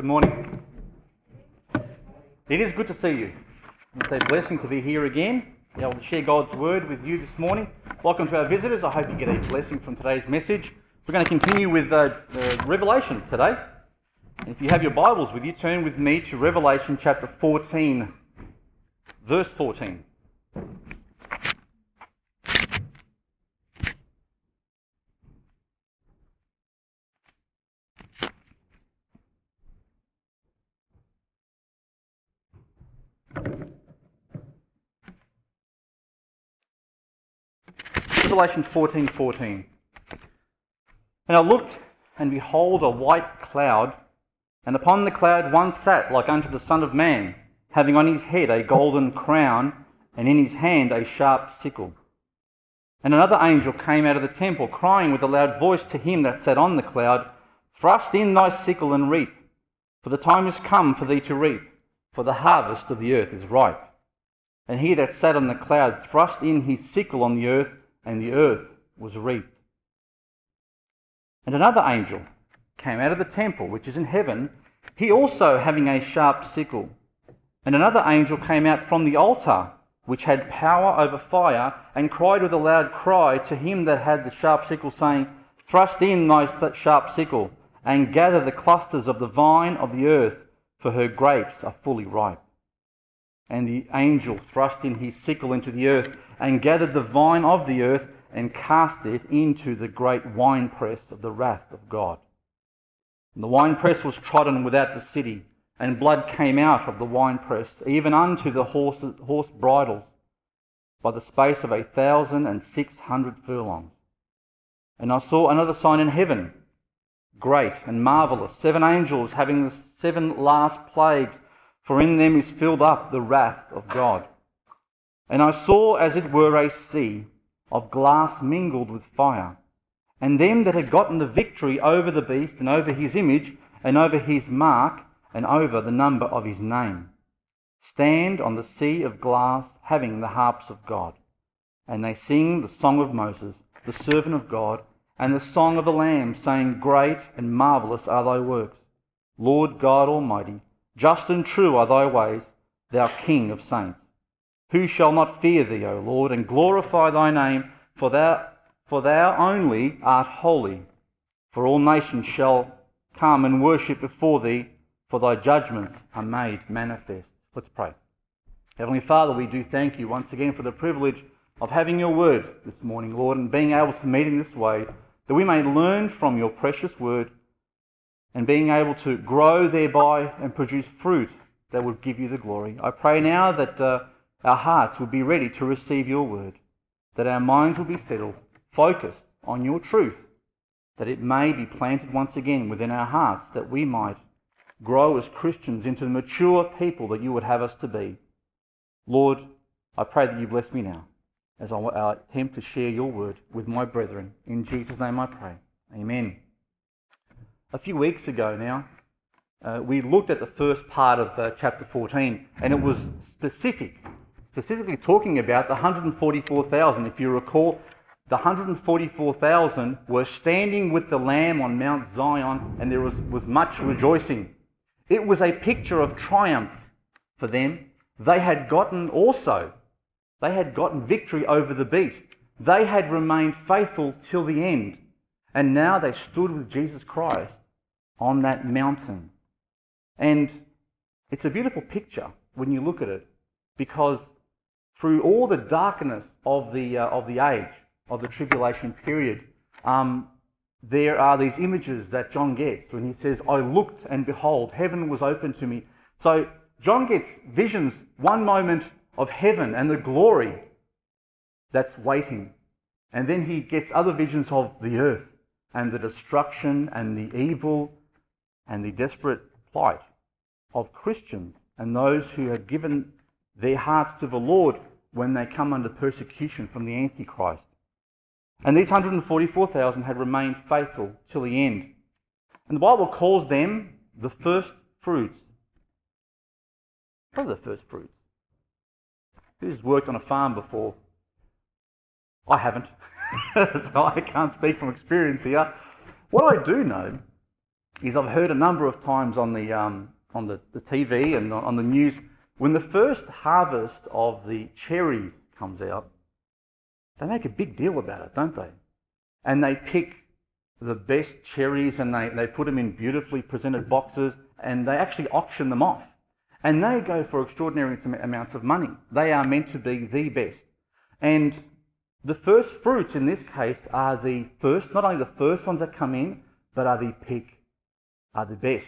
Good morning. It is good to see you. It's a blessing to be here again, be able to share God's word with you this morning. Welcome to our visitors. I hope you get a blessing from today's message. We're going to continue with uh, uh, Revelation today. If you have your Bibles with you, turn with me to Revelation chapter 14, verse 14. Revelation 14 14. And I looked, and behold, a white cloud, and upon the cloud one sat like unto the Son of Man, having on his head a golden crown, and in his hand a sharp sickle. And another angel came out of the temple, crying with a loud voice to him that sat on the cloud, Thrust in thy sickle and reap, for the time is come for thee to reap, for the harvest of the earth is ripe. And he that sat on the cloud thrust in his sickle on the earth, and the earth was reaped. And another angel came out of the temple which is in heaven, he also having a sharp sickle. And another angel came out from the altar which had power over fire, and cried with a loud cry to him that had the sharp sickle, saying, Thrust in thy sharp sickle, and gather the clusters of the vine of the earth, for her grapes are fully ripe. And the angel thrust in his sickle into the earth, and gathered the vine of the earth and cast it into the great winepress of the wrath of God. And the winepress was trodden without the city, and blood came out of the winepress, even unto the horse, horse bridles, by the space of a thousand and six hundred furlongs. And I saw another sign in heaven, great and marvellous, seven angels having the seven last plagues, for in them is filled up the wrath of God. And I saw as it were a sea of glass mingled with fire, and them that had gotten the victory over the beast, and over his image, and over his mark, and over the number of his name, stand on the sea of glass, having the harps of God. And they sing the song of Moses, the servant of God, and the song of the Lamb, saying, Great and marvellous are thy works, Lord God Almighty. Just and true are thy ways, thou King of saints. Who shall not fear thee, O Lord, and glorify thy name? For thou, for thou only art holy. For all nations shall come and worship before thee, for thy judgments are made manifest. Let's pray. Heavenly Father, we do thank you once again for the privilege of having your word this morning, Lord, and being able to meet in this way, that we may learn from your precious word and being able to grow thereby and produce fruit that would give you the glory. I pray now that. Uh, our hearts would be ready to receive your word, that our minds would be settled, focused on your truth, that it may be planted once again within our hearts, that we might grow as Christians into the mature people that you would have us to be. Lord, I pray that you bless me now as I attempt to share your word with my brethren. In Jesus' name I pray. Amen. A few weeks ago now, uh, we looked at the first part of uh, chapter 14, and it was specific specifically talking about the 144,000. If you recall, the 144,000 were standing with the Lamb on Mount Zion, and there was, was much rejoicing. It was a picture of triumph for them. They had gotten also, they had gotten victory over the beast. They had remained faithful till the end. And now they stood with Jesus Christ on that mountain. And it's a beautiful picture when you look at it because through all the darkness of the, uh, of the age, of the tribulation period, um, there are these images that John gets when he says, I looked and behold, heaven was open to me. So John gets visions, one moment of heaven and the glory that's waiting. And then he gets other visions of the earth and the destruction and the evil and the desperate plight of Christians and those who have given their hearts to the Lord when they come under persecution from the Antichrist. And these 144,000 had remained faithful till the end. And the Bible calls them the first fruits. What are the first fruits? Who's worked on a farm before? I haven't, so I can't speak from experience here. What I do know is I've heard a number of times on the, um, on the, the TV and on the news when the first harvest of the cherries comes out, they make a big deal about it, don't they? And they pick the best cherries and they, they put them in beautifully presented boxes and they actually auction them off. And they go for extraordinary amounts of money. They are meant to be the best. And the first fruits in this case are the first, not only the first ones that come in, but are the pick, are the best.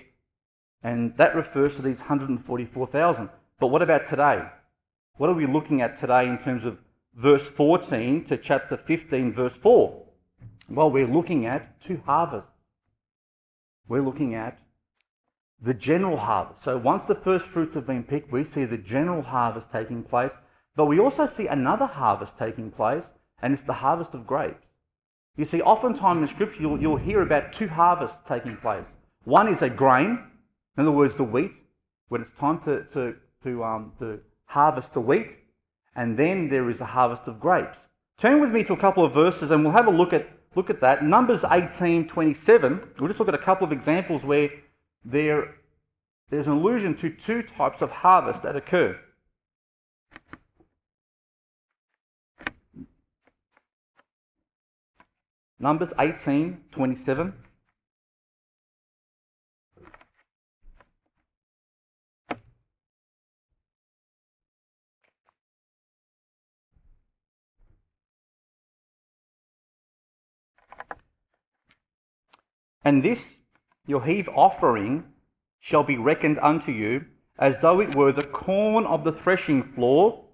And that refers to these 144,000. But what about today? What are we looking at today in terms of verse 14 to chapter 15, verse 4? Well, we're looking at two harvests. We're looking at the general harvest. So once the first fruits have been picked, we see the general harvest taking place. But we also see another harvest taking place, and it's the harvest of grapes. You see, oftentimes in Scripture, you'll, you'll hear about two harvests taking place. One is a grain, in other words, the wheat, when it's time to, to, to, um, to harvest the wheat, and then there is a harvest of grapes. Turn with me to a couple of verses, and we'll have a look at, look at that. Numbers 18 27, we'll just look at a couple of examples where there, there's an allusion to two types of harvest that occur. Numbers 18, 27. And this your heave offering shall be reckoned unto you as though it were the corn of the threshing floor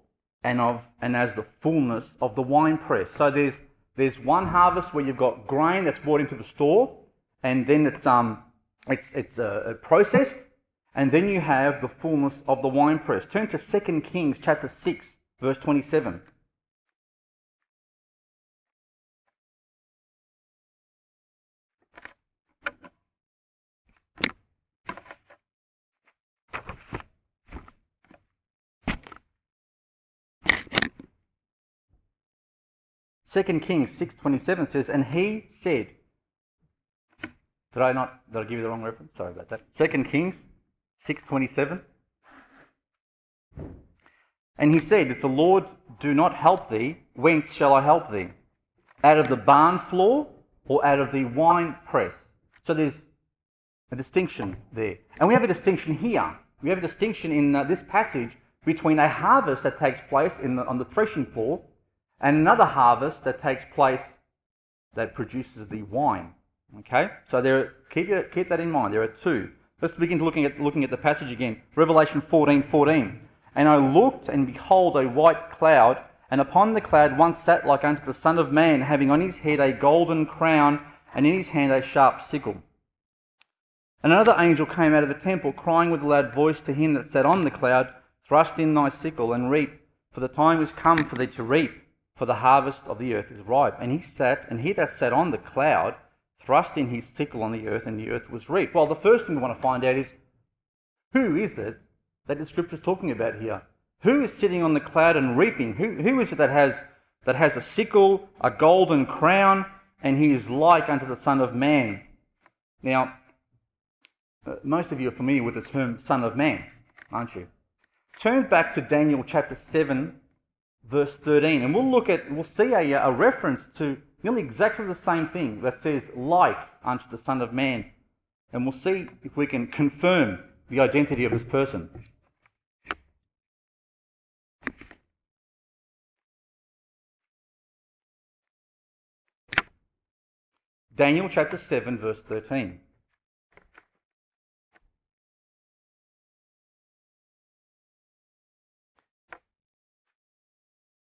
and of and as the fullness of the winepress. So there's there's one harvest where you've got grain that's brought into the store, and then it's um it's it's uh, processed, and then you have the fullness of the winepress. Turn to 2 Kings chapter 6, verse 27. 2 Kings 6.27 says, And he said, did I not, did I give you the wrong reference? Sorry about that. 2 Kings 6.27. And he said, If the Lord do not help thee, whence shall I help thee? Out of the barn floor or out of the wine press? So there's a distinction there. And we have a distinction here. We have a distinction in uh, this passage between a harvest that takes place the, on the threshing floor and another harvest that takes place that produces the wine. Okay, so there, keep, keep that in mind. There are two. Let's begin looking at looking at the passage again. Revelation 14, 14. And I looked, and behold, a white cloud, and upon the cloud one sat like unto the Son of Man, having on his head a golden crown, and in his hand a sharp sickle. And another angel came out of the temple, crying with a loud voice to him that sat on the cloud, Thrust in thy sickle and reap, for the time is come for thee to reap for the harvest of the earth is ripe. And he sat, and he that sat on the cloud thrust in his sickle on the earth, and the earth was reaped. Well, the first thing we want to find out is who is it that the scripture is talking about here? Who is sitting on the cloud and reaping? Who, who is it that has, that has a sickle, a golden crown, and he is like unto the Son of Man? Now, uh, most of you are familiar with the term Son of Man, aren't you? Turn back to Daniel chapter 7 verse 13. And we'll look at, we'll see a, a reference to nearly exactly the same thing that says, like unto the Son of Man. And we'll see if we can confirm the identity of this person. Daniel chapter 7, verse 13.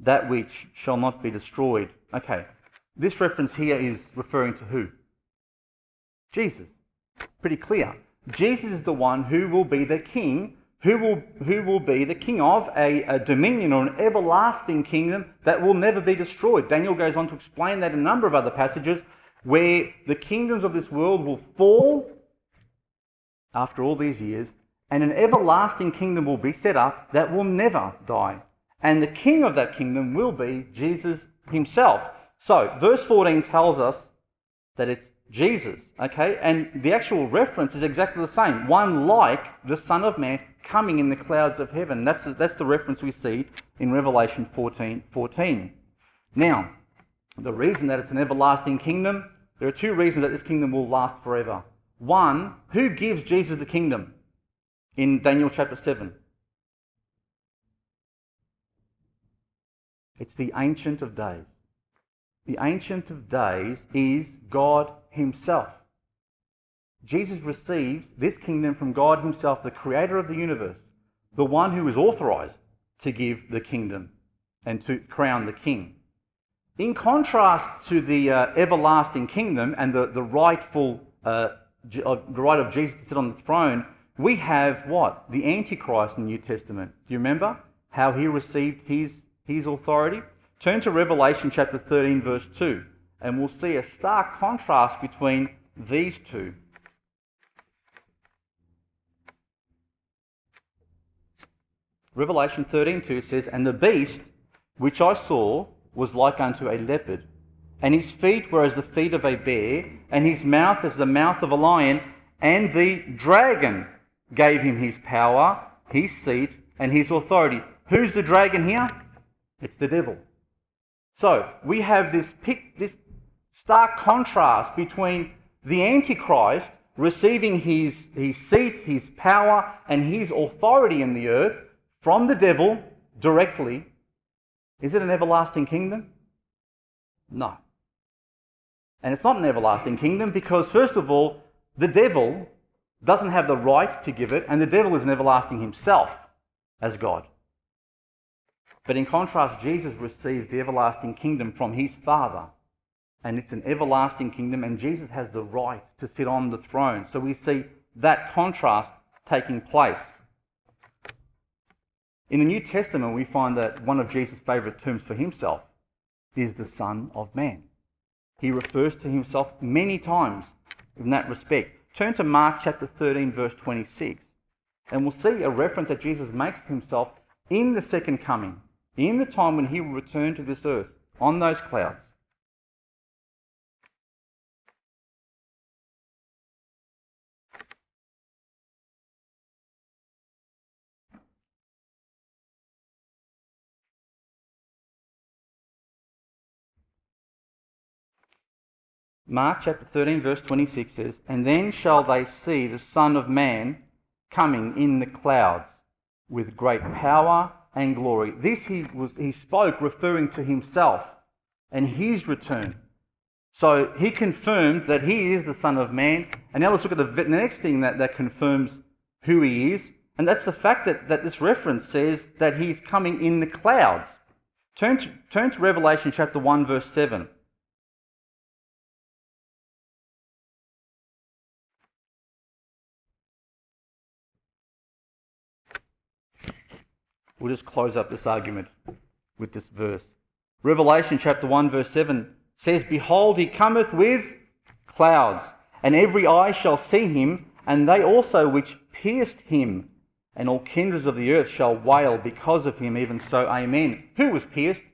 that which shall not be destroyed. Okay, this reference here is referring to who? Jesus. Pretty clear. Jesus is the one who will be the king, who will, who will be the king of a, a dominion or an everlasting kingdom that will never be destroyed. Daniel goes on to explain that in a number of other passages where the kingdoms of this world will fall after all these years, and an everlasting kingdom will be set up that will never die. And the king of that kingdom will be Jesus himself. So, verse 14 tells us that it's Jesus, okay? And the actual reference is exactly the same. One like the Son of Man coming in the clouds of heaven. That's the, that's the reference we see in Revelation 14, 14. Now, the reason that it's an everlasting kingdom, there are two reasons that this kingdom will last forever. One, who gives Jesus the kingdom in Daniel chapter 7? It's the Ancient of Days. The Ancient of Days is God Himself. Jesus receives this kingdom from God Himself, the Creator of the universe, the one who is authorized to give the kingdom and to crown the king. In contrast to the uh, everlasting kingdom and the, the rightful uh, the right of Jesus to sit on the throne, we have what? The Antichrist in the New Testament. Do you remember how he received his, his authority? Turn to Revelation chapter 13, verse 2, and we'll see a stark contrast between these two. Revelation 13:2 says, And the beast which I saw was like unto a leopard, and his feet were as the feet of a bear, and his mouth as the mouth of a lion, and the dragon gave him his power, his seat, and his authority. Who's the dragon here? It's the devil. So we have this, this stark contrast between the Antichrist receiving his, his seat, his power, and his authority in the earth from the devil directly. Is it an everlasting kingdom? No. And it's not an everlasting kingdom because, first of all, the devil doesn't have the right to give it, and the devil is an everlasting himself as God. But in contrast, Jesus received the everlasting kingdom from his Father. And it's an everlasting kingdom, and Jesus has the right to sit on the throne. So we see that contrast taking place. In the New Testament, we find that one of Jesus' favourite terms for himself is the Son of Man. He refers to himself many times in that respect. Turn to Mark chapter 13, verse 26, and we'll see a reference that Jesus makes to himself in the second coming, in the time when he will return to this earth on those clouds. Mark chapter 13, verse 26 says, And then shall they see the Son of Man coming in the clouds with great power and glory. This he, was, he spoke referring to himself and his return. So he confirmed that he is the Son of Man. And now let's look at the, next thing that, that confirms who he is. And that's the fact that, that this reference says that he's coming in the clouds. Turn to, turn to Revelation chapter 1, verse 7. We'll just close up this argument with this verse. Revelation chapter 1, verse 7 says, Behold, he cometh with clouds, and every eye shall see him, and they also which pierced him, and all kindreds of the earth shall wail because of him, even so, Amen. Who was pierced?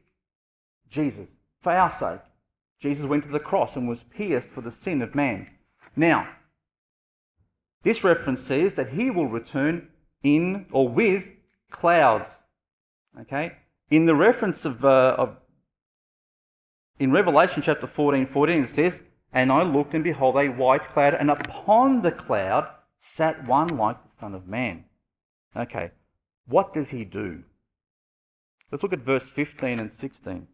Jesus, for our sake. Jesus went to the cross and was pierced for the sin of man. Now, this reference says that he will return in or with clouds. Okay? In the reference of, uh, of in Revelation chapter 14, 14, it says, And I looked, and behold, a white cloud, and upon the cloud sat one like the Son of Man. Okay, what does he do? Let's look at verse 15 and 16.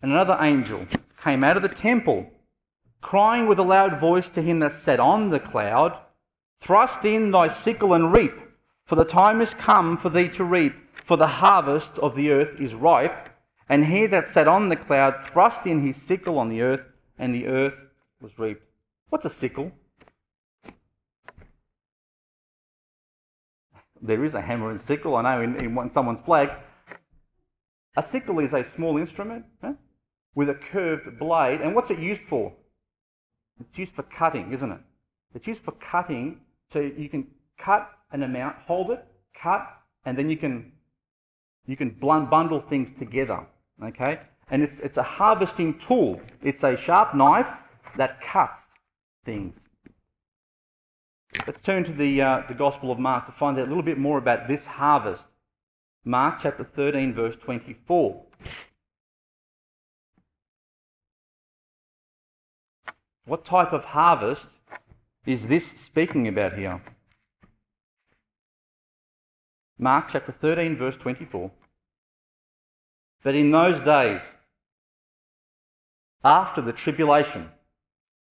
And another angel came out of the temple, crying with a loud voice to him that sat on the cloud, Thrust in thy sickle and reap, for the time is come for thee to reap, for the harvest of the earth is ripe. And he that sat on the cloud thrust in his sickle on the earth, and the earth was reaped. What's a sickle? There is a hammer and sickle, I know, in, in one, someone's flag. A sickle is a small instrument huh, with a curved blade. And what's it used for? It's used for cutting, isn't it? It's used for cutting so you can cut an amount, hold it, cut, and then you can you can bundle things together. Okay? And it's, it's a harvesting tool. It's a sharp knife that cuts things. Let's turn to the, uh, the Gospel of Mark to find out a little bit more about this harvest. Mark chapter 13, verse 24. What type of harvest is this speaking about here? Mark chapter 13, verse 24. That in those days, after the tribulation,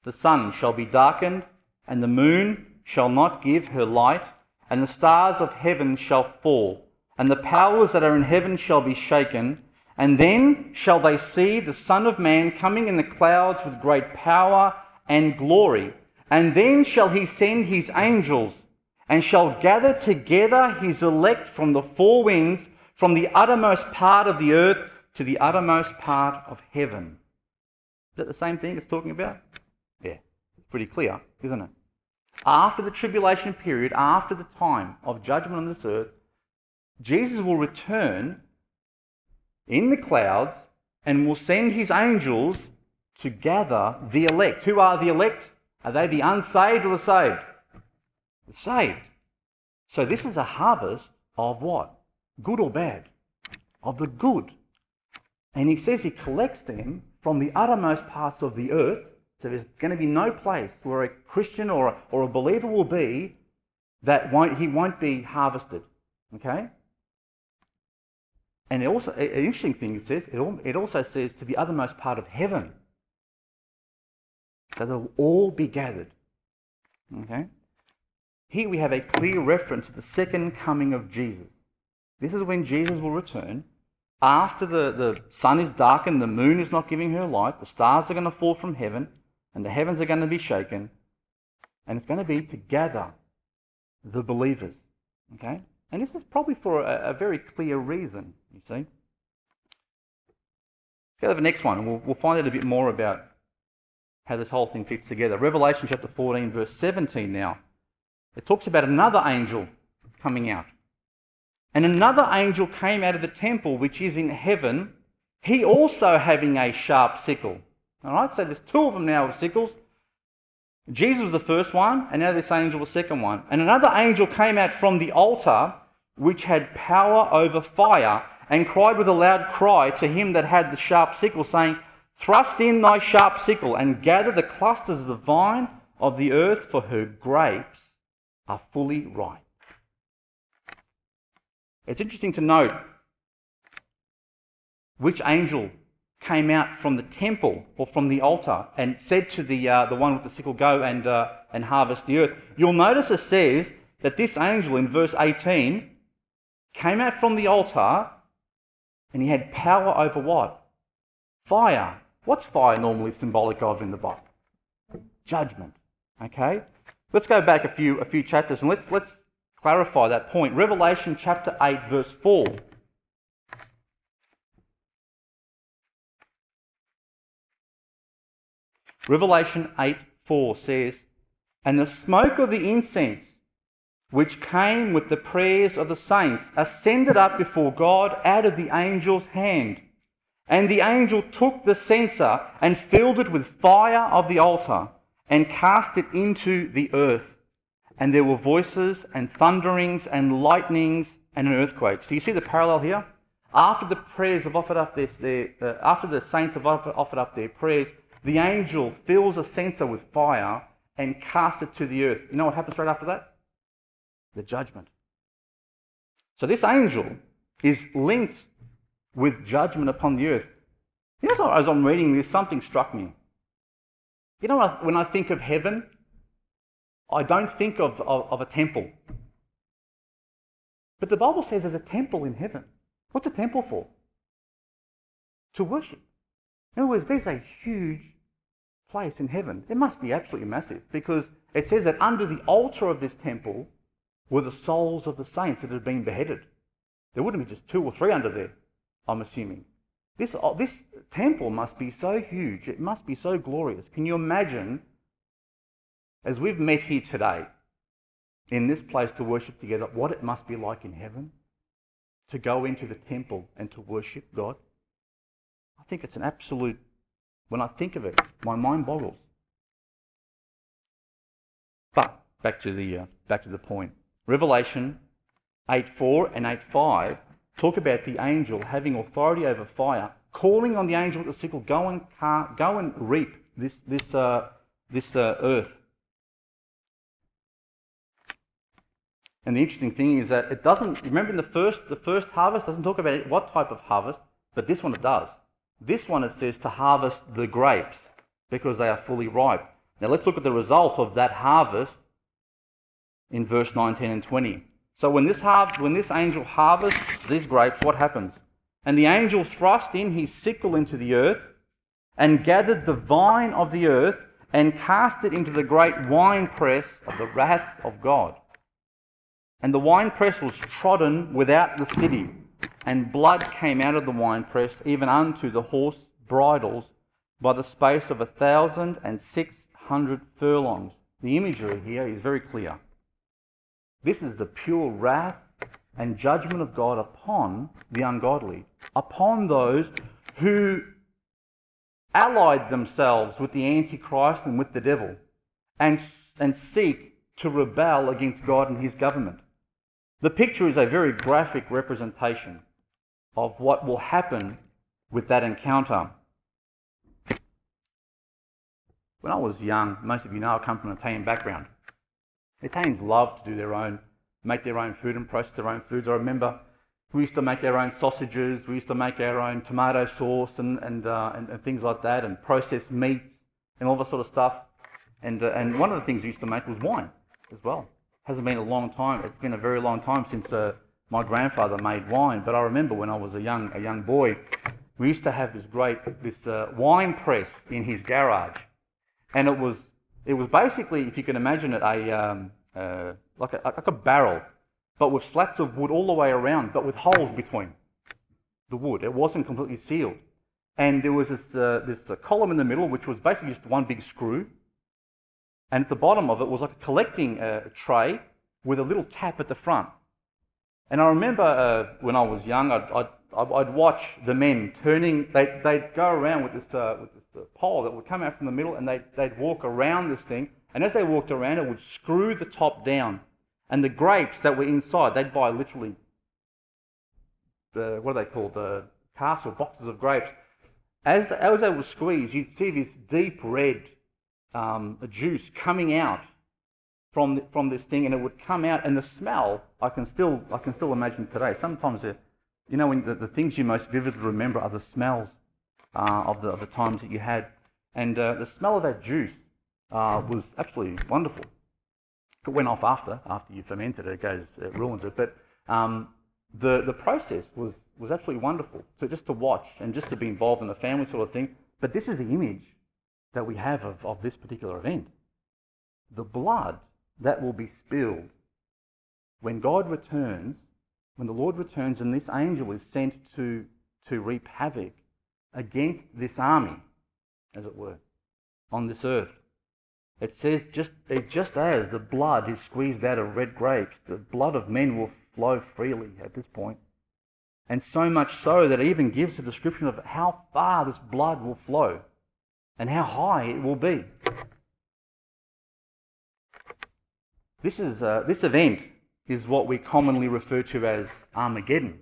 the sun shall be darkened, and the moon shall not give her light, and the stars of heaven shall fall, and the powers that are in heaven shall be shaken. And then shall they see the Son of Man coming in the clouds with great power and glory. And then shall he send his angels and shall gather together his elect from the four winds, from the uttermost part of the earth to the uttermost part of heaven. Is that the same thing it's talking about? Yeah, it's pretty clear, isn't it? After the tribulation period, after the time of judgment on this earth, Jesus will return in the clouds and will send his angels to gather the elect. Who are the elect? Are they the unsaved or the saved? Saved. So this is a harvest of what? Good or bad? Of the good. And he says he collects them from the uttermost parts of the earth. So there's going to be no place where a Christian or a, or a believer will be that won't, he won't be harvested. Okay? And also, an interesting thing it says, it also says to the othermost part of heaven. So they'll all be gathered. Okay? Here we have a clear reference to the second coming of Jesus. This is when Jesus will return. After the, the sun is darkened, the moon is not giving her light, the stars are going to fall from heaven, and the heavens are going to be shaken, and it's going to be to gather the believers. Okay? And this is probably for a, a very clear reason, you see. Let's go to the next one, and we'll, we'll find out a bit more about how this whole thing fits together. Revelation chapter 14, verse 17 now. It talks about another angel coming out. And another angel came out of the temple which is in heaven, he also having a sharp sickle. All right, so there's two of them now with sickles. Jesus was the first one, and now this angel was the second one. And another angel came out from the altar which had power over fire, and cried with a loud cry to him that had the sharp sickle, saying, Thrust in thy sharp sickle and gather the clusters of the vine of the earth, for her grapes are fully ripe. It's interesting to note which angel came out from the temple or from the altar and said to the, uh, the one with the sickle, Go and, uh, and harvest the earth. You'll notice it says that this angel in verse 18 came out from the altar and he had power over what? Fire. What's fire normally symbolic of in the Bible? Judgment. Okay? Let's go back a few, a few chapters and let's, let's clarify that point. Revelation chapter 8, verse 4. Revelation 8 4 says, And the smoke of the incense, which came with the prayers of the saints, ascended up before God out of the angel's hand. And the angel took the censer and filled it with fire of the altar and cast it into the earth. And there were voices and thunderings and lightnings and an earthquake. Do you see the parallel here? After the prayers have offered up their, uh, after the saints have offered, offered up their prayers, the angel fills a censer with fire and casts it to the earth. You know what happens right after that? The judgment. So this angel is linked with judgment upon the earth. You know, as I'm reading this, something struck me. You know, when I think of heaven, I don't think of, of, of a temple. But the Bible says there's a temple in heaven. What's a temple for? To worship. In other words, there's a huge place in heaven. It must be absolutely massive because it says that under the altar of this temple were the souls of the saints that had been beheaded. There wouldn't be just two or three under there, I'm assuming. This, uh, this temple must be so huge, it must be so glorious. Can you imagine, as we've met here today, in this place to worship together, what it must be like in heaven? To go into the temple and to worship God? I think it's an absolute, when I think of it, my mind boggles. But back to the, uh, back to the point. Revelation 8.4 and 8.5 talk about the angel having authority over fire, calling on the angel at the sickle, go and, car- go and reap this, this, uh, this uh, earth. And the interesting thing is that it doesn't, remember in the first, the first harvest doesn't talk about it, what type of harvest, but this one it does. This one it says to harvest the grapes because they are fully ripe. Now let's look at the result of that harvest in verse 19 and 20. So when this, har- when this angel harvests these grapes, what happens? And the angel thrust in his sickle into the earth and gathered the vine of the earth and cast it into the great winepress of the wrath of God. And the winepress was trodden without the city, and blood came out of the winepress, even unto the horse bridles, by the space of a thousand and six hundred furlongs. The imagery here is very clear. This is the pure wrath and judgment of God upon the ungodly, upon those who allied themselves with the Antichrist and with the devil and, and seek to rebel against God and his government. The picture is a very graphic representation of what will happen with that encounter. When I was young, most of you know I come from an Italian background. Italians love to do their own, make their own food and process their own foods. I remember we used to make our own sausages, we used to make our own tomato sauce and, and, uh, and, and, things like that, and processed meats and all that sort of stuff. And, uh, and one of the things we used to make was wine as well. Hasn't been a long time. It's been a very long time since uh, my grandfather made wine. But I remember when I was a young a young boy, we used to have this great this uh, wine press in his garage, and it was it was basically, if you can imagine it, a um, uh, like a like a barrel, but with slats of wood all the way around, but with holes between the wood. It wasn't completely sealed, and there was this uh, this uh, column in the middle, which was basically just one big screw, and at the bottom of it was like a collecting uh, tray with a little tap at the front. And I remember uh, when I was young, I'd, I'd, I'd, watch the men turning, they'd, they'd go around with this, uh, with this uh, pole that would come out from the middle and they'd, they'd walk around this thing. And as they walked around, it would screw the top down. And the grapes that were inside, they'd buy literally, the, what are they called, the or boxes of grapes. As, the, as they were squeezed, you'd see this deep red um, juice coming out from, the, from this thing, and it would come out, and the smell, I can still, I can still imagine today. Sometimes, you know, when the, the things you most vividly remember are the smells uh, of, the, of the times that you had. And uh, the smell of that juice uh, was absolutely wonderful. It went off after, after you fermented it, it goes, it ruins it. But um, the, the process was, was absolutely wonderful. So just to watch and just to be involved in the family sort of thing. But this is the image that we have of, of this particular event. The blood that will be spilled when God returns, when the Lord returns and this angel is sent to, to reap havoc against this army, as it were, on this earth. It says, just, it, just as the blood is squeezed out of red grapes, the blood of men will flow freely at this point. And so much so that it even gives a description of how far this blood will flow and how high it will be. This, is, uh, this event is what we commonly refer to as Armageddon,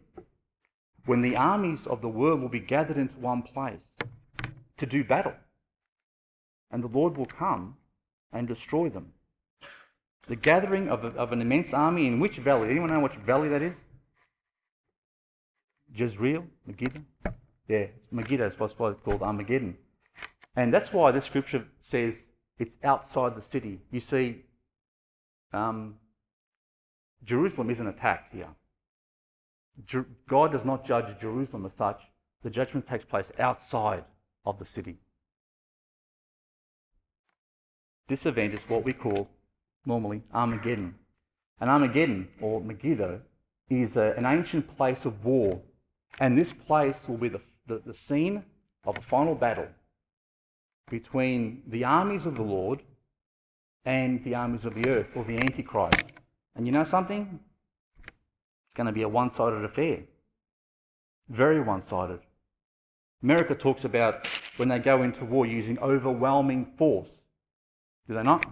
when the armies of the world will be gathered into one place to do battle, and the Lord will come and destroy them. The gathering of, a, of an immense army in which valley? Anyone know which valley that is? Jezreel? Megiddo? Yeah, Megiddo is what's called Armageddon. And that's why this scripture says it's outside the city. You see, um, Jerusalem isn't attacked here. God does not judge Jerusalem as such. The judgment takes place outside of the city. This event is what we call normally Armageddon. And Armageddon, or Megiddo, is a, an ancient place of war. And this place will be the, the, the scene of a final battle between the armies of the Lord and the armies of the earth, or the Antichrist. And you know something? It's going to be a one sided affair. Very one sided. America talks about when they go into war using overwhelming force. Do they not?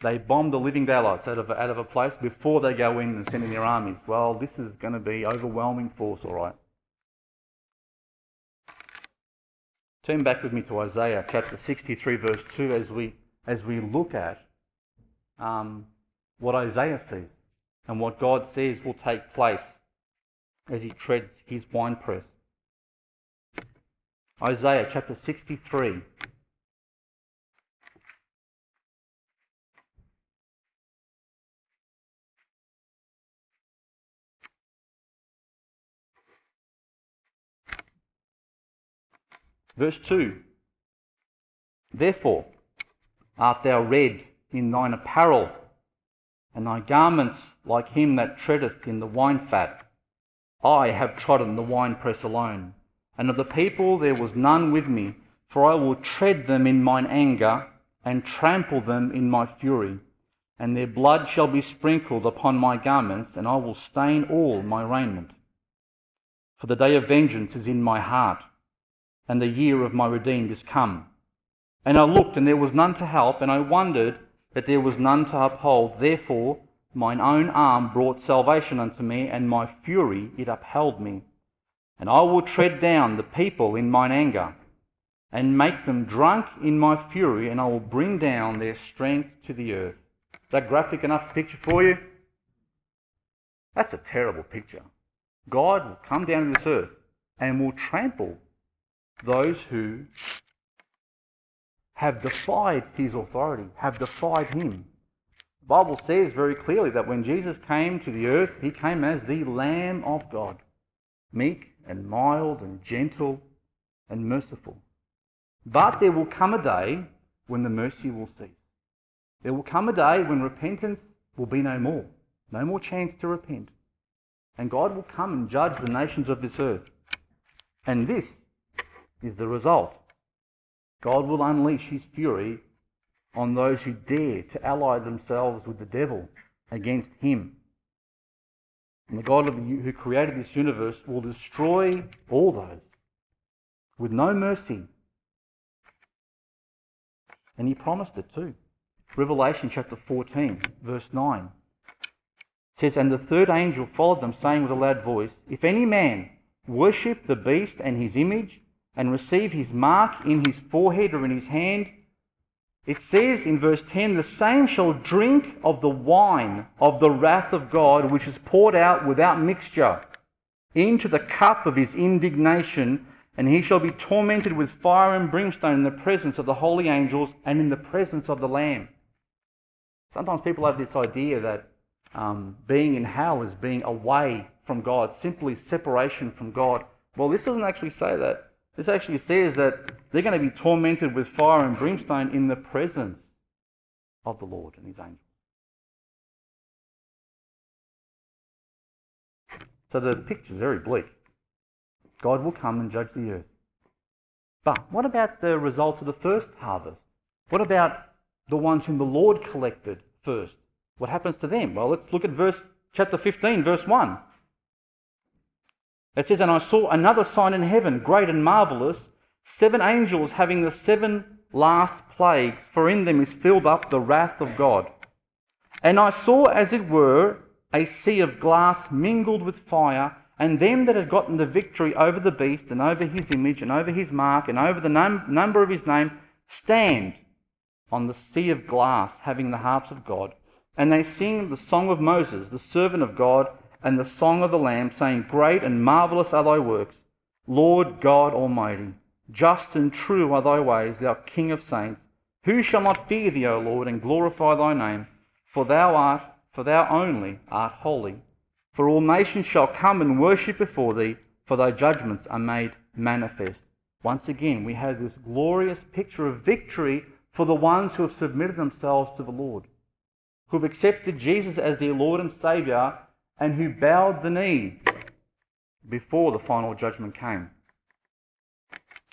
They bomb the living daylights out of, out of a place before they go in and send in their armies. Well, this is going to be overwhelming force, all right. Turn back with me to Isaiah chapter 63, verse 2, as we, as we look at um, what Isaiah sees and what God says will take place as he treads his winepress. Isaiah chapter 63. Verse 2 Therefore art thou red in thine apparel, and thy garments like him that treadeth in the wine fat. I have trodden the winepress alone, and of the people there was none with me, for I will tread them in mine anger, and trample them in my fury. And their blood shall be sprinkled upon my garments, and I will stain all my raiment. For the day of vengeance is in my heart and the year of my redeemed is come. And I looked, and there was none to help, and I wondered that there was none to uphold. Therefore, mine own arm brought salvation unto me, and my fury it upheld me. And I will tread down the people in mine anger, and make them drunk in my fury, and I will bring down their strength to the earth. Is that graphic enough picture for you? That's a terrible picture. God will come down to this earth and will trample those who have defied his authority, have defied him. The Bible says very clearly that when Jesus came to the earth, he came as the Lamb of God, meek and mild and gentle and merciful. But there will come a day when the mercy will cease. There will come a day when repentance will be no more, no more chance to repent. And God will come and judge the nations of this earth. And this is the result. God will unleash his fury on those who dare to ally themselves with the devil against him. And the God the, who created this universe will destroy all those with no mercy. And he promised it too. Revelation chapter 14, verse 9 says, And the third angel followed them, saying with a loud voice, If any man worship the beast and his image, and receive his mark in his forehead or in his hand, it says in verse 10 the same shall drink of the wine of the wrath of God, which is poured out without mixture into the cup of his indignation, and he shall be tormented with fire and brimstone in the presence of the holy angels and in the presence of the Lamb. Sometimes people have this idea that um, being in hell is being away from God, simply separation from God. Well, this doesn't actually say that. This actually says that they're going to be tormented with fire and brimstone in the presence of the Lord and his angels. So the picture is very bleak. God will come and judge the earth. But what about the results of the first harvest? What about the ones whom the Lord collected first? What happens to them? Well, let's look at verse chapter 15, verse 1. It says, And I saw another sign in heaven, great and marvelous, seven angels having the seven last plagues, for in them is filled up the wrath of God. And I saw, as it were, a sea of glass mingled with fire, and them that had gotten the victory over the beast, and over his image, and over his mark, and over the num- number of his name, stand on the sea of glass, having the harps of God. And they sing the song of Moses, the servant of God and the song of the Lamb, saying, Great and marvellous are thy works, Lord God Almighty. Just and true are thy ways, thou King of saints. Who shall not fear thee, O Lord, and glorify thy name? For thou art, for thou only art holy. For all nations shall come and worship before thee, for thy judgments are made manifest. Once again, we have this glorious picture of victory for the ones who have submitted themselves to the Lord. who've accepted Jesus as their Lord and Saviour and who bowed the knee before the final judgment came.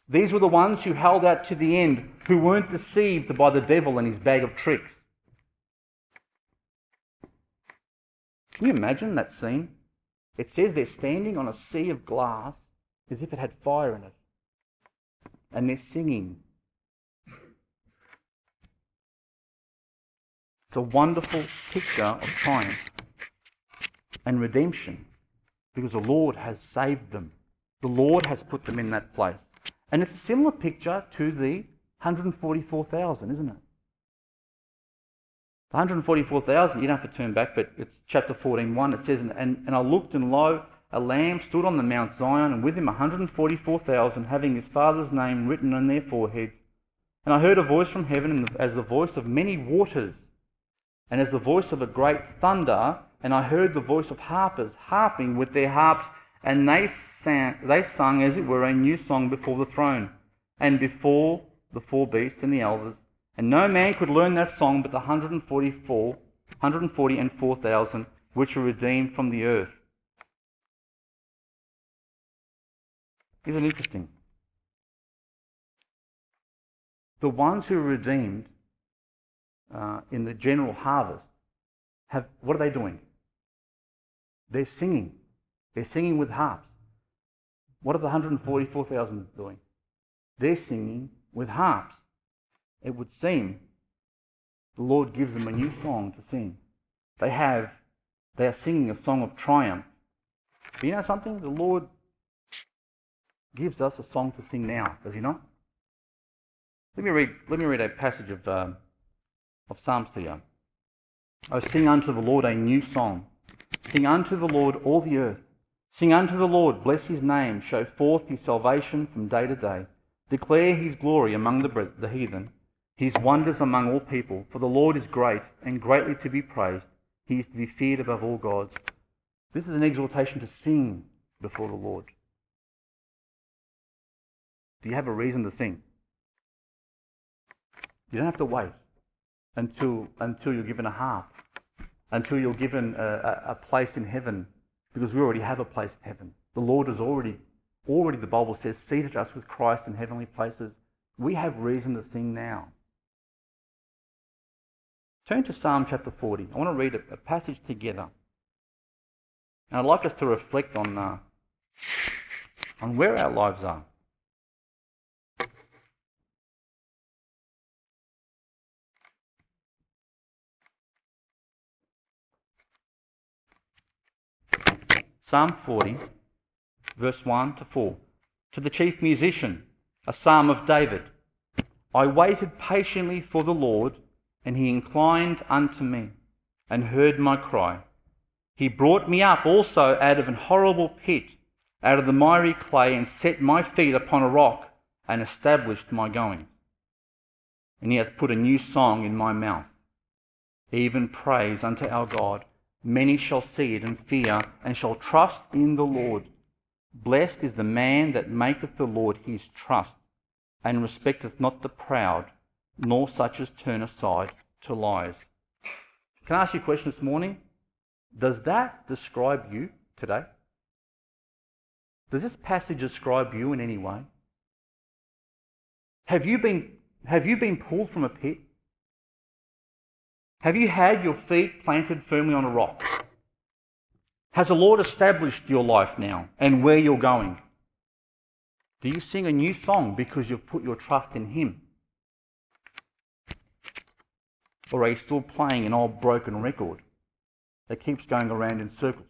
These were the ones who held out to the end, who weren't deceived by the devil and his bag of tricks. Can you imagine that scene? It says they're standing on a sea of glass as if it had fire in it. And they're singing. It's a wonderful picture of triumph and redemption because the Lord has saved them. The Lord has put them in that place. And it's a similar picture to the 144,000, isn't it? The 144,000, you don't have to turn back, but it's chapter 14, 1. It says, and, and I looked, and lo, a lamb stood on the Mount Zion, and with him 144,000, having his father's name written on their foreheads. And I heard a voice from heaven as the voice of many waters, and as the voice of a great thunder, and I heard the voice of harpers harping with their harps, and they sang, they sung as it were a new song before the throne, and before the four beasts and the elders. And no man could learn that song but the 144, 140 and 4,000 which were redeemed from the earth. Isn't it interesting? The ones who are redeemed uh, in the general harvest have what are they doing? They're singing. They're singing with harps. What are the 144,000 doing? They're singing with harps it would seem the Lord gives them a new song to sing. They have, they are singing a song of triumph. But you know something? The Lord gives us a song to sing now, does He not? Let me read, let me read a passage of, um, of Psalms to you. Oh, sing unto the Lord a new song. Sing unto the Lord all the earth. Sing unto the Lord, bless his name, show forth his salvation from day to day. Declare his glory among the, the heathen his wonders among all people. For the Lord is great and greatly to be praised. He is to be feared above all gods. This is an exhortation to sing before the Lord. Do you have a reason to sing? You don't have to wait until, until you're given a harp, until you're given a, a, place in heaven, because we already have a place in heaven. The Lord is already, already the Bible says, seated us with Christ in heavenly places. We have reason to sing now. Turn to Psalm chapter 40. I want to read a, a passage together. And I'd like us to reflect on, uh, on where our lives are. Psalm 40, verse 1 to 4. To the chief musician, a psalm of David. I waited patiently for the Lord and he inclined unto me and heard my cry. He brought me up also out of an horrible pit, out of the miry clay, and set my feet upon a rock, and established my going. And he hath put a new song in my mouth, even praise unto our God. Many shall see it and fear, and shall trust in the Lord. Blessed is the man that maketh the Lord his trust, and respecteth not the proud nor such as turn aside to lies. Can I ask you a question this morning? Does that describe you today? Does this passage describe you in any way? Have you been, have you been pulled from a pit? Have you had your feet planted firmly on a rock? Has the Lord established your life now and where you're going? Do you sing a new song because you've put your trust in Him? Or are you still playing an old broken record that keeps going around in circles?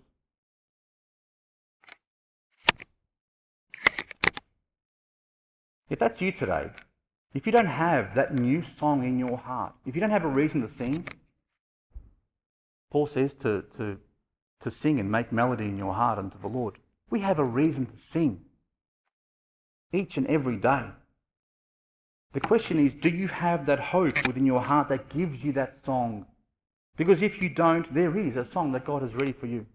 If that's you today, if you don't have that new song in your heart, if you don't have a reason to sing, Paul says to, to, to sing and make melody in your heart unto the Lord. We have a reason to sing each and every day. The question is, do you have that hope within your heart that gives you that song? Because if you don't, there is a song that God has ready for you.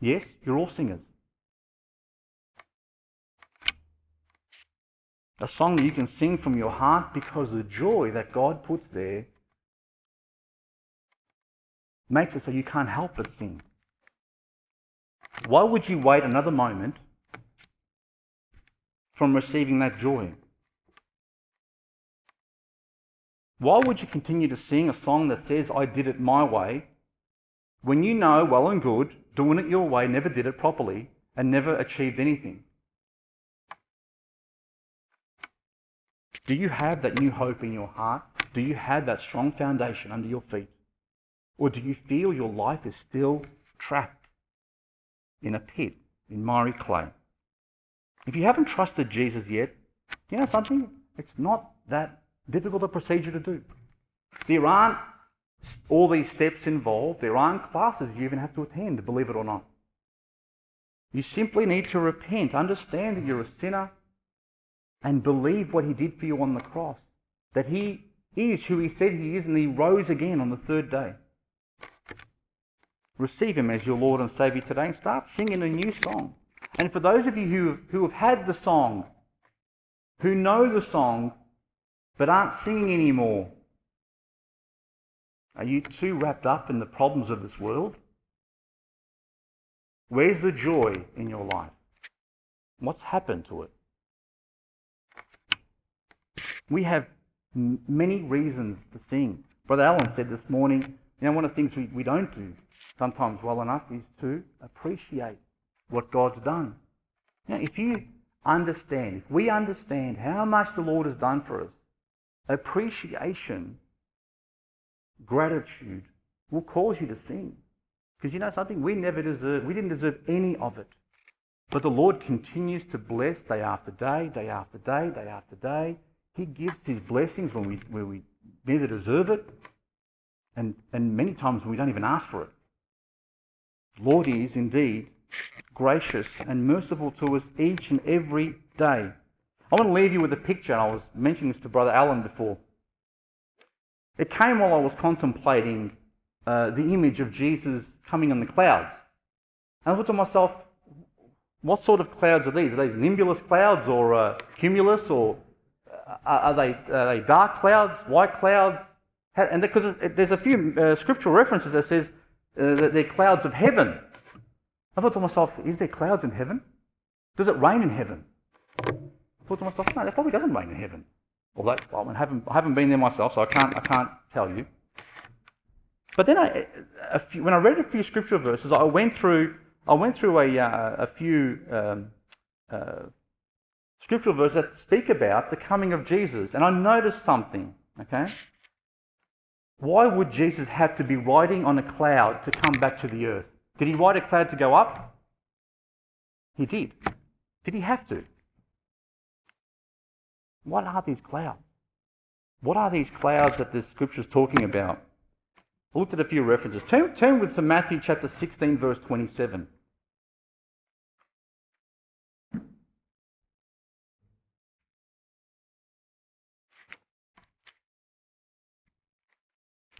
Yes, you're all singers. A song that you can sing from your heart because the joy that God puts there makes it so you can't help but sing. Why would you wait another moment from receiving that joy? Why would you continue to sing a song that says, I did it my way, when you know well and good doing it your way never did it properly and never achieved anything? Do you have that new hope in your heart? Do you have that strong foundation under your feet? Or do you feel your life is still trapped in a pit, in miry clay? If you haven't trusted Jesus yet, you know something? It's not that difficult a procedure to do. There aren't all these steps involved. There aren't classes you even have to attend, believe it or not. You simply need to repent, understand that you're a sinner, and believe what he did for you on the cross. That he is who he said he is, and he rose again on the third day. Receive him as your Lord and Saviour today and start singing a new song. And for those of you who, who have had the song, who know the song, but aren't singing anymore, are you too wrapped up in the problems of this world? Where's the joy in your life? What's happened to it? We have many reasons to sing. Brother Alan said this morning, you know, one of the things we, we don't do sometimes well enough is to appreciate what God's done. Now, if you understand, if we understand how much the Lord has done for us, appreciation, gratitude will cause you to sing. Because you know something? We never deserve, we didn't deserve any of it. But the Lord continues to bless day after day, day after day, day after day. He gives His blessings when we, when we neither deserve it, and, and many times we don't even ask for it. Lord is indeed gracious and merciful to us each and every day. I want to leave you with a picture. I was mentioning this to Brother Alan before. It came while I was contemplating uh, the image of Jesus coming on the clouds. And I thought to myself, what sort of clouds are these? Are these nimbulous clouds or uh, cumulus or uh, are, they, are they dark clouds, white clouds? And because there's a few uh, scriptural references that says uh, that they're clouds of heaven. I thought to myself, is there clouds in heaven? Does it rain in heaven? I thought to myself, no, it probably doesn't rain in heaven. Although well, I, haven't, I haven't been there myself, so I can't, I can't tell you. But then, I, few, when I read a few scriptural verses, I went through, I went through a, uh, a few um, uh, scriptural verses that speak about the coming of Jesus, and I noticed something. Okay, why would Jesus have to be riding on a cloud to come back to the earth? Did he ride a cloud to go up? He did. Did he have to? What are these clouds? What are these clouds that the scripture is talking about? I looked at a few references. Turn, turn with to Matthew chapter 16, verse 27.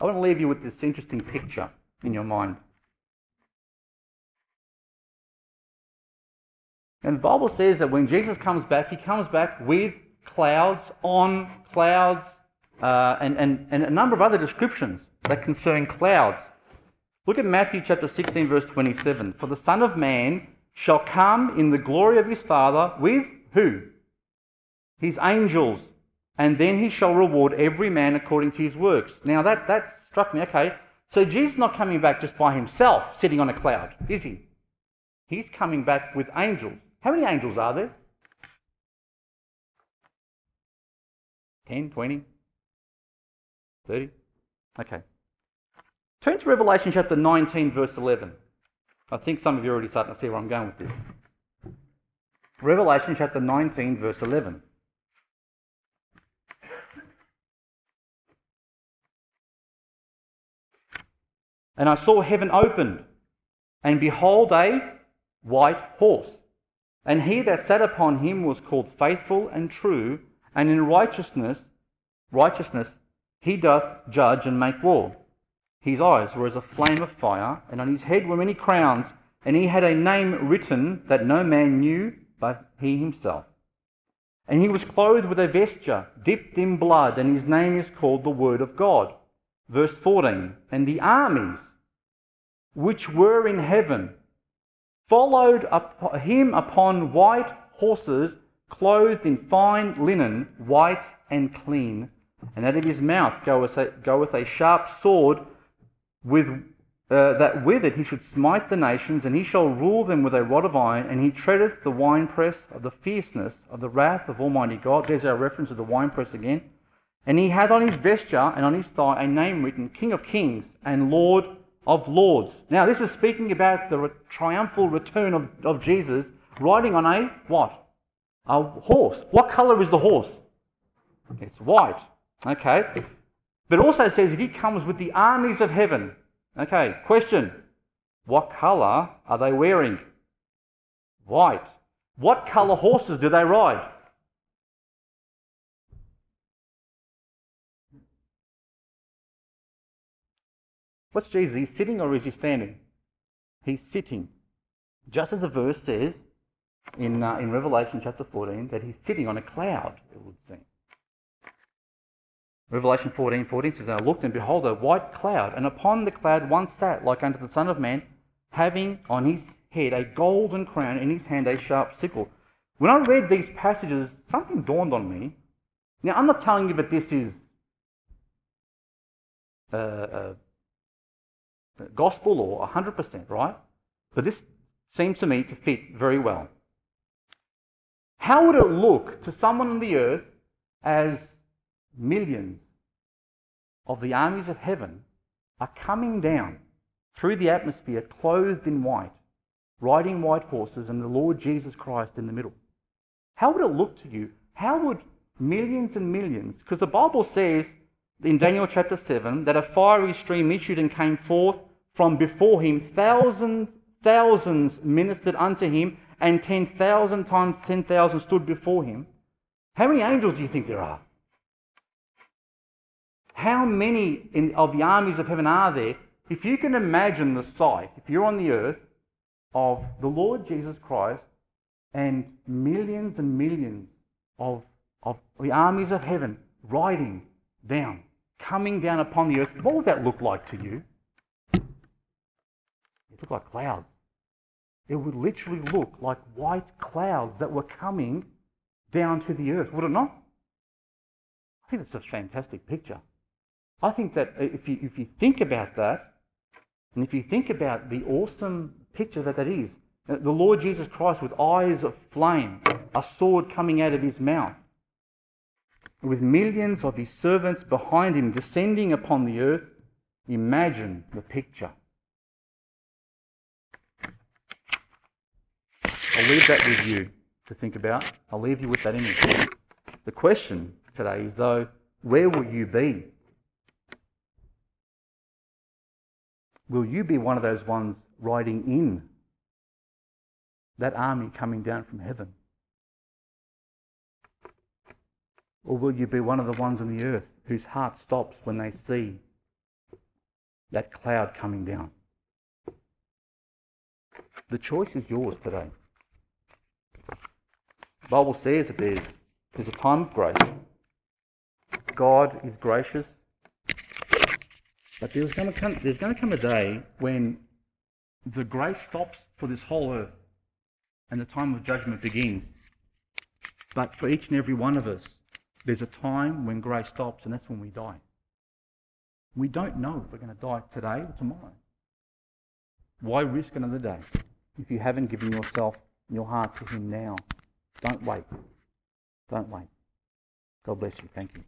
I want to leave you with this interesting picture in your mind. And the Bible says that when Jesus comes back, he comes back with clouds, on clouds, uh, and, and, and a number of other descriptions that concern clouds. Look at Matthew chapter 16, verse 27. For the Son of Man shall come in the glory of his Father with who? His angels. And then he shall reward every man according to his works. Now that, that struck me. Okay, so Jesus is not coming back just by himself, sitting on a cloud, is he? He's coming back with angels. How many angels are there? 10, 20, 30? Okay. Turn to Revelation chapter 19, verse 11. I think some of you are already starting to see where I'm going with this. Revelation chapter 19, verse 11. And I saw heaven opened, and behold, a white horse. And he that sat upon him was called faithful and true, and in righteousness, righteousness he doth judge and make war. His eyes were as a flame of fire, and on his head were many crowns, and he had a name written that no man knew but he himself. And he was clothed with a vesture dipped in blood, and his name is called the Word of God. Verse 14 And the armies which were in heaven, followed up him upon white horses, clothed in fine linen, white and clean. And out of his mouth goeth a, goeth a sharp sword, with uh, that with it he should smite the nations, and he shall rule them with a rod of iron, and he treadeth the winepress of the fierceness of the wrath of Almighty God. There's our reference to the winepress again. And he hath on his vesture and on his thigh a name written, King of Kings and Lord of Lords. Now, this is speaking about the triumphal return of, of Jesus riding on a what? A horse. What colour is the horse? It's white. Okay. But it also says that he comes with the armies of heaven. Okay, question. What colour are they wearing? White. What colour horses do they ride? What's Jesus? Sitting or is he standing? He's sitting. Just as the verse says in, uh, in Revelation chapter 14 that he's sitting on a cloud, it would seem. Revelation 14 14 says, and I looked and behold a white cloud, and upon the cloud one sat like unto the Son of Man, having on his head a golden crown, in his hand a sharp sickle. When I read these passages, something dawned on me. Now, I'm not telling you that this is uh, uh, gospel or 100%, right? But this seems to me to fit very well. How would it look to someone on the earth as millions of the armies of heaven are coming down through the atmosphere clothed in white, riding white horses, and the Lord Jesus Christ in the middle? How would it look to you? How would millions and millions, because the Bible says in Daniel chapter 7 that a fiery stream issued and came forth from before him. Thousands, thousands ministered unto him, and 10,000 times 10,000 stood before him. How many angels do you think there are? How many in, of the armies of heaven are there? If you can imagine the sight, if you're on the earth, of the Lord Jesus Christ and millions and millions of, of the armies of heaven riding down coming down upon the earth, what would that look like to you? It looked like clouds. It would literally look like white clouds that were coming down to the earth, would it not? I think that's a fantastic picture. I think that if you, if you think about that, and if you think about the awesome picture that that is, the Lord Jesus Christ with eyes of flame, a sword coming out of his mouth, with millions of his servants behind him descending upon the earth, imagine the picture. I'll leave that with you to think about. I'll leave you with that image. The question today is, though, where will you be? Will you be one of those ones riding in that army coming down from heaven? Or will you be one of the ones on the earth whose heart stops when they see that cloud coming down? The choice is yours today. The Bible says that there's, there's a time of grace. God is gracious. But there's going, to come, there's going to come a day when the grace stops for this whole earth and the time of judgment begins. But for each and every one of us, there's a time when grace stops, and that's when we die. We don't know if we're going to die today or tomorrow. Why risk another day if you haven't given yourself and your heart to Him now? Don't wait. Don't wait. God bless you. Thank you.